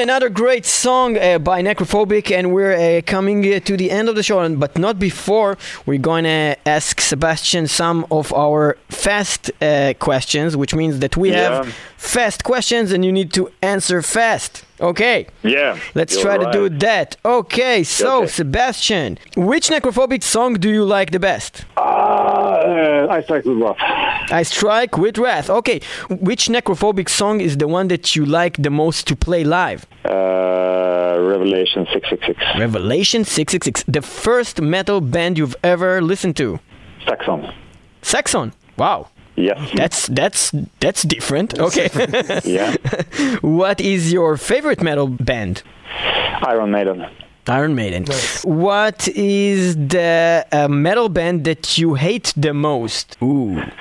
C: Another great song uh, by Necrophobic, and we're uh, coming uh, to the end of the show, but not before. We're going to ask Sebastian some of our fast uh, questions, which means that we
A: Yeah.
C: have fast questions and you need to answer fast. Okay,
A: Yeah.
C: let's try to do that. Okay, so
A: Okay.
C: Sebastian, which Necrophobic song do you like the best?
A: Uh, uh, I start with rough.
C: I strike with wrath. Okay, which necrophobic song is the one that you like the most to play live?
A: Uh, Revelation 666.
C: Revelation 666, the first metal band you've ever listened to.
A: Saxon.
C: Saxon. Wow.
A: Yes.
C: That's that's that's different. Okay.
A: yeah.
C: what is your favorite metal band?
A: Iron Maiden.
C: Iron Maiden. What is the uh, metal band that you hate the most? Ooh.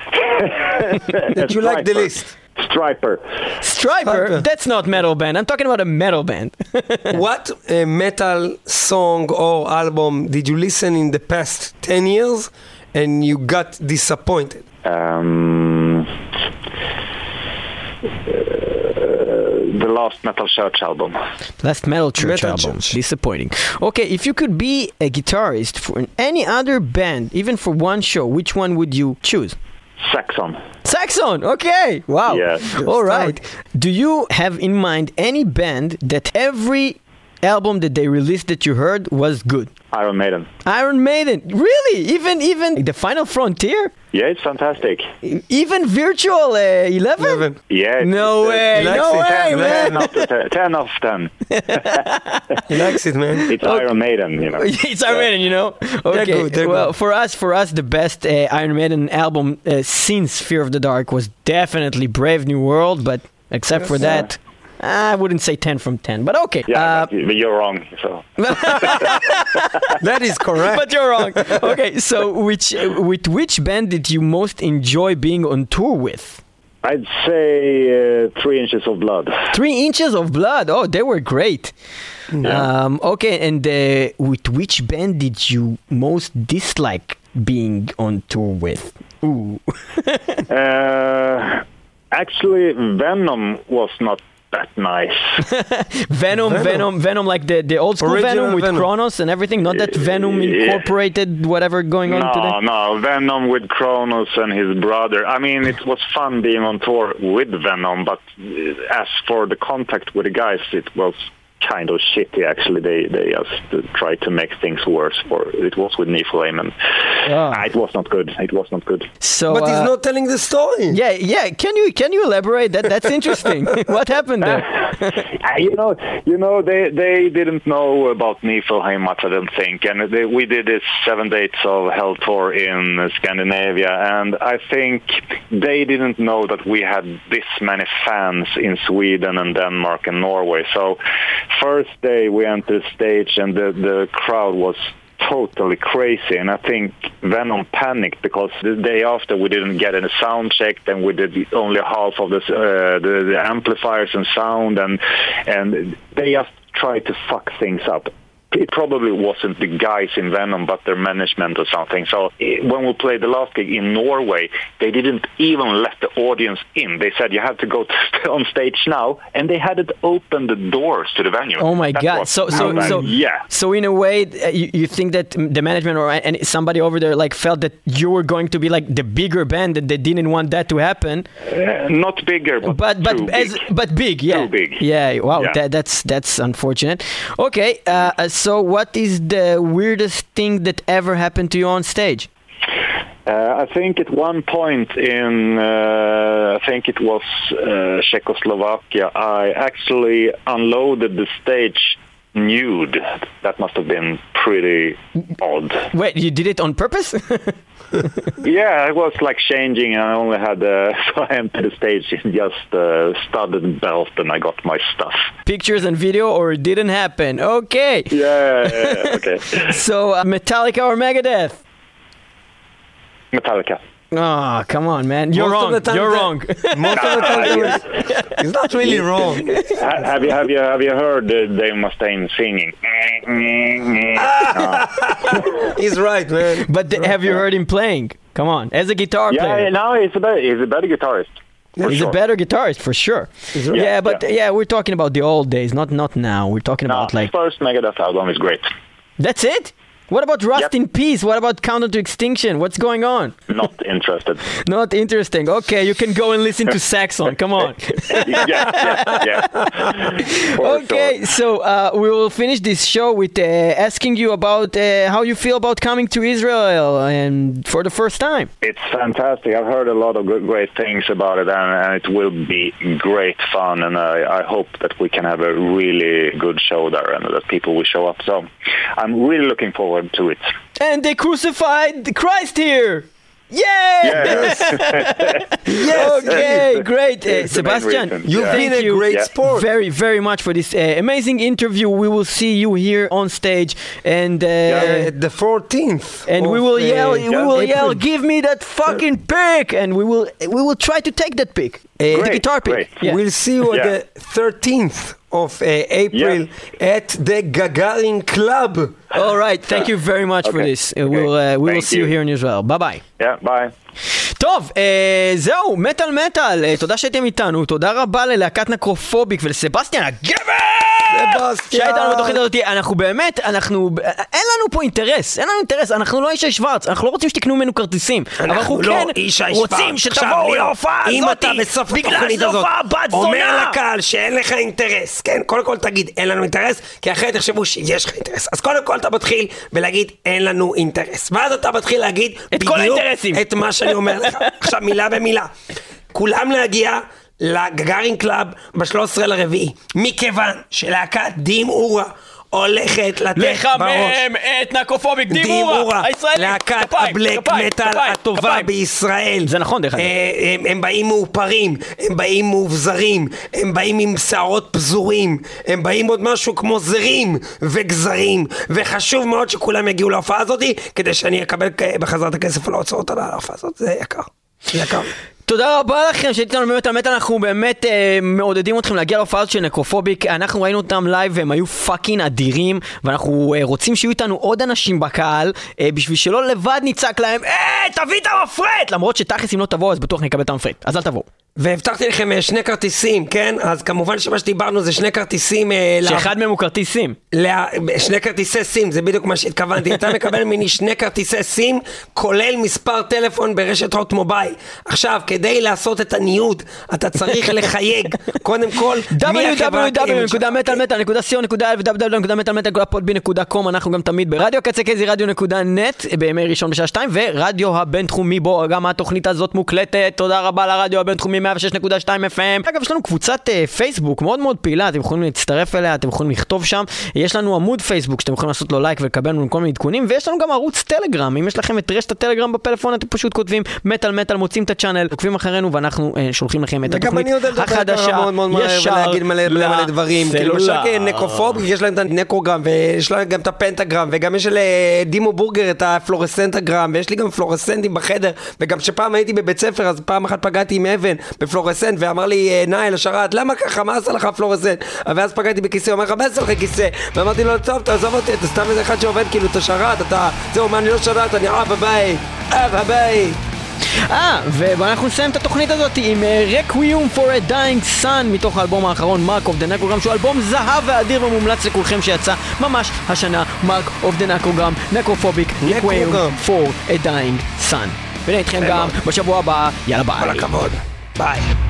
B: That you like the least.
A: Stryper.
C: Stryper?
B: Stryper.
C: That's not metal band. I'm talking about a metal band.
B: What uh, metal song or album did you listen in the past 10 years and you got disappointed?
A: Um, uh, the last Metal Church album.
C: Last Metal Church
B: Metal
C: album.
B: Church.
C: Disappointing. Okay, if you could be a guitarist for any other band, even for one show, which one would you choose?
A: Saxon.
C: Saxon. Okay. Wow.
A: Yes.
C: All right. Do you have in mind any band that every album that they released that you heard was good?
A: Iron Maiden.
C: Iron Maiden. Really? Even even the Final Frontier?
A: Yeah, it's fantastic.
C: Even Virtual uh, 11?
B: Eleven.
A: Yeah.
C: No
A: it's,
C: way.
B: He likes
C: No
B: it.
C: way,
B: He
C: man.
A: Ten, of ten, ten of ten.
B: He likes it, man.
A: It's Iron Maiden, you know.
C: it's Iron Maiden, you know. Okay.
B: good, they're
C: well,
B: good.
C: for us, for us, the best uh, Iron Maiden album uh, since Fear of the Dark was definitely Brave New World. But except for that, I wouldn't say ten from ten. But okay.
A: Yeah,
C: Uh,
A: but but you're wrong. So
B: That is correct.
C: but you're wrong. Okay. So which with which band did you most enjoy being on tour with?
A: I'd say uh, three inches of blood.
C: Three inches of blood. Oh, they were great. Um, okay, and uh, with which band did you most dislike being on tour with? Ooh.
A: Uh, actually, Venom was not that nice.
C: Venom, Venom,
B: Venom.
C: Venom, like the, the old school
B: Original
C: Venom with
B: Venom.
C: Cronos and everything. Not that Venom incorporated whatever going on
A: no,
C: today.
A: no, no, Venom with Cronos and his brother. I mean, it was fun being on tour with Venom, but uh, as for the contact with the guys, it was kind of shitty. Actually, they they just uh, tried to make things worse. For it was with Nifelheim, and
C: Ah.
A: Ah, it was not good. It was not good.
C: So,
B: but
C: uh,
B: he's not telling the story.
C: yeah, yeah. Can you can you elaborate? That that's interesting. what happened there?
A: Uh, you know, you know, they they didn't know about Nifelheim much, I don't think, and they, we did this seven dates of Hell tour in Scandinavia, and I think they didn't know that we had this many fans in Sweden and Denmark and Norway. So, first day we entered the stage, and the the crowd was totally crazy and I think Venom panicked because the day after we didn't get any sound check and we did only half of this, uh, the, the amplifiers and sound and and they just tried to fuck things up. It probably wasn't the guys in Venom but their management or something. So eh, when we played the last gig in Norway, they didn't even let the audience in. They said you have to go to, on stage now and they hadn't opened the doors to the venue.
C: Oh my
A: That
C: God! So so
A: bad-
C: so
A: yeah.
C: So in a way, uh, you, you think that the management or and somebody over there like felt that you were going to be like the bigger band that they didn't want that to happen.
A: Uh, not bigger, but
C: but but
A: too
C: as
A: big.
C: but big, yeah,
A: Too big.
C: yeah. Wow,
A: Yeah.
C: That, that's that's unfortunate. Okay, uh, uh, so what is the weirdest thing that ever happened to you on stage?
A: Uh, I think at one point in, uh, I think it was uh, Czechoslovakia, I actually unloaded the stage nude. That must have been pretty odd.
C: Wait, you did it on purpose?
A: Yeah, I was like changing, and I only had uh, so I entered the stage in just uh, studded belt, and I got my stuff.
C: Pictures and video, or it didn't happen? Okay.
A: Yeah, yeah, yeah, okay.
C: So uh, Metallica or Megadeth?
A: Metallica.
C: Oh, come on, man. You're
B: Most
C: wrong. You're wrong.
B: Most of the time, he was- he's not really wrong.
A: Have you have you have you heard uh, Dave Mustaine singing?
B: He's right, man.
C: but th- have you heard him playing? Come on, as a guitar player.
A: Yeah,
C: player.
A: no, he's a better, he's a better guitarist. for
C: He's
A: sure.
C: a better guitarist for sure.
B: right.
C: Yeah,
A: Yeah,
C: but yeah.
A: yeah.
C: we're talking about the old days, not not now. We're talking
A: No,
C: about like
A: first Megadeth album is great.
C: that's it. What about Rust
A: Yep.
C: in Peace? What about Countdown to Extinction? What's going on?
A: Not interested.
C: Not interesting. Okay, you can go and listen to Saxon. Come on.
A: yeah, yeah, yeah.
C: Okay,
A: sure.
C: so uh, we will finish this show with uh, asking you about uh, how you feel about coming to Israel and for the first time.
A: It's fantastic. I've heard a lot of good, great things about it, and, and it will be great fun. And I, I hope that we can have a really good show there, and that people will show up. So I'm really looking forward to it.
C: And they crucified Christ here. Yay!
A: Yes.
C: Okay, great. Uh,
A: It's the main
C: Sebastian,
A: reason.
C: you
A: Yeah.
C: thank
B: Been a great
A: Yeah.
B: sport.
C: very, very much for this uh, amazing interview. We will see you here on stage, and uh,
B: Uh, the 14th.
C: and we
B: of,
C: will
B: uh,
C: yell. We will
B: April.
C: yell. Give me that fucking pick, and we will we will try to take that pick. the guitar pick. Yeah.
B: We'll see you
A: Yeah.
B: on the 13th of uh, April at the Gagarin Club.
C: All right. Thank you very much for this. Uh, we'll uh, we will see you
A: you.
C: here in Israel. Bye bye.
A: yeah, bye.
C: טוב, אה, זהו, מטאל מטאל, אה, תודה שהייתם איתנו, תודה רבה ללהקת נקרופוביק ולסבסטיאן הגבר!
B: סבסטיאן!
C: שהיה איתנו בתוכנית הזאת, אנחנו באמת, אנחנו, אין לנו פה אינטרס, אין לנו אינטרס, אנחנו לא ישי שוורץ, אנחנו לא רוצים שתקנו ממנו כרטיסים, אבל אנחנו
B: לא
C: כן רוצים שתבואו להופעה
B: אם
C: הזאת,
B: אתה בסוף התוכנית הזאת
C: בת
B: אומר! לקהל שאין לך אינטרס, כן, קודם כל תגיד אין לנו אינטרס, כי אחרת יחשבו שיש לך אינטרס. אז קודם כל אתה מתחיל ולהגיד אין לנו אינטרס. ואז אתה מתחיל להגיד
C: את כל האינטרסים.
B: את מה שאני אומר. עכשיו מילה במילה. כולם להגיע לגגארין קלאב ב-13 לרביעי, מכיוון שלהקת דים אורה הולכת לתת בראש.
C: לחמם את נקרופוביק, דימורה,
B: דימורה,
C: הישראלי,
B: להקת הבלק מטאל הטובה. בישראל.
C: זה נכון, דרך אגב.
B: אה, הם, באים מאופרים, הם באים מאובזרים, הם באים עם שערות פזורים, הם באים עוד משהו כמו זרים וגזרים, וחשוב מאוד שכולם יגיעו להופעה הזאת, כדי שאני אקבל את הכסף על ההוצאות על ההופעה הזאת, זה יקר. יקר.
C: תודה רבה לכם שהייתם לנו באמת מטאל, אנחנו באמת אה, מעודדים אתכם להגיע להופעה של נקרופוביק, אנחנו ראינו אותם לייב והם היו פאקינג אדירים, ואנחנו אה, רוצים שיהיו איתנו עוד אנשים בקהל, אה, בשביל שלא לבד נצעק להם, אה, תביא את המפרט! למרות שתכלס אם לא תבואו אז בטוח נקבל את המפרט, אז אל תבואו.
B: והבטחתי לכם אה, שני כרטיסים, כן? אז כמובן שמה שדיברנו זה שני כרטיסים... אה, לה-
C: שאחד מהם הוא כרטיס סים.
B: לה... שני כרטיסי סים, זה בדיוק מה שהתכוונתי. אתה מקבל ממני שני כרטיסי סים, כולל מספר טלפון ברשת הוט מובייל. עכשיו, כדי לעשות את הניוד, אתה צריך לחייג, קודם כל,
C: ו-www.מטאלמטאל.podbean.com אנחנו גם תמיד ברדיו קצה קזי רדיו נקודה נט בימי ראשון בשעה 2 ורדיו הבינתחומי בו גם התוכנית הזאת מוקלטת תודה רבה לרדיו הבינתחומי 106.2 FM אגב יש לנו קבוצת אה, פייסבוק מאוד מאוד פעילה אתם יכולים להצטרף אליה אתם יכולים לכתוב שם יש לנו עמוד פייסבוק שאתם יכולים לעשות לו לייק ולקבל לנו כל מיני עדכונים ויש לנו גם ערוץ טלגרם אם יש לכם את רשת הטלגרם בפלאפון אתם פשוט כותבים מטאל מטאל מוצאים את הצ'אנל עוקבים אחרינו ואנחנו אה, שולחים לכם את התוכנית החדשה ישר
B: דברים. כאילו. נקרופוב, יש להם את הנקרוגרם, ויש להם גם את הפנטגרם, וגם יש לדימו בורגר את הפלורסנטגרם, ויש לי גם פלורסנטים בחדר, וגם כשפעם הייתי בבית ספר, אז פעם אחת פגעתי עם אבן בפלורסנט, ואמר לי אה, נאי לשרת, למה ככה, מה עשה לך פלורסנט? ואז פגעתי בכיסא, הוא אומר לך, מה עשה לך כיסא? ואמרתי לו, טוב, תעזוב אותי, אתה סתם איזה אחד שעובד, כאילו, אתה שרת, אתה, זהו, מה, אני לא שרת, אני אב הבית, אב הבית.
C: אה, ואנחנו נסיים את התוכנית הזאת עם אה, Requiem for a Dying Sun מתוך האלבום האחרון, Mark of the Necrogram, שהוא אלבום זהב ואדיר ומומלץ לכולכם שיצא ממש השנה, Mark of the Necrogram, Necrophobic, Requiem for a Dying Sun. ונהיה איתכם גם בשבוע הבא, יאללה ביי.
B: כל הכבוד, Bye.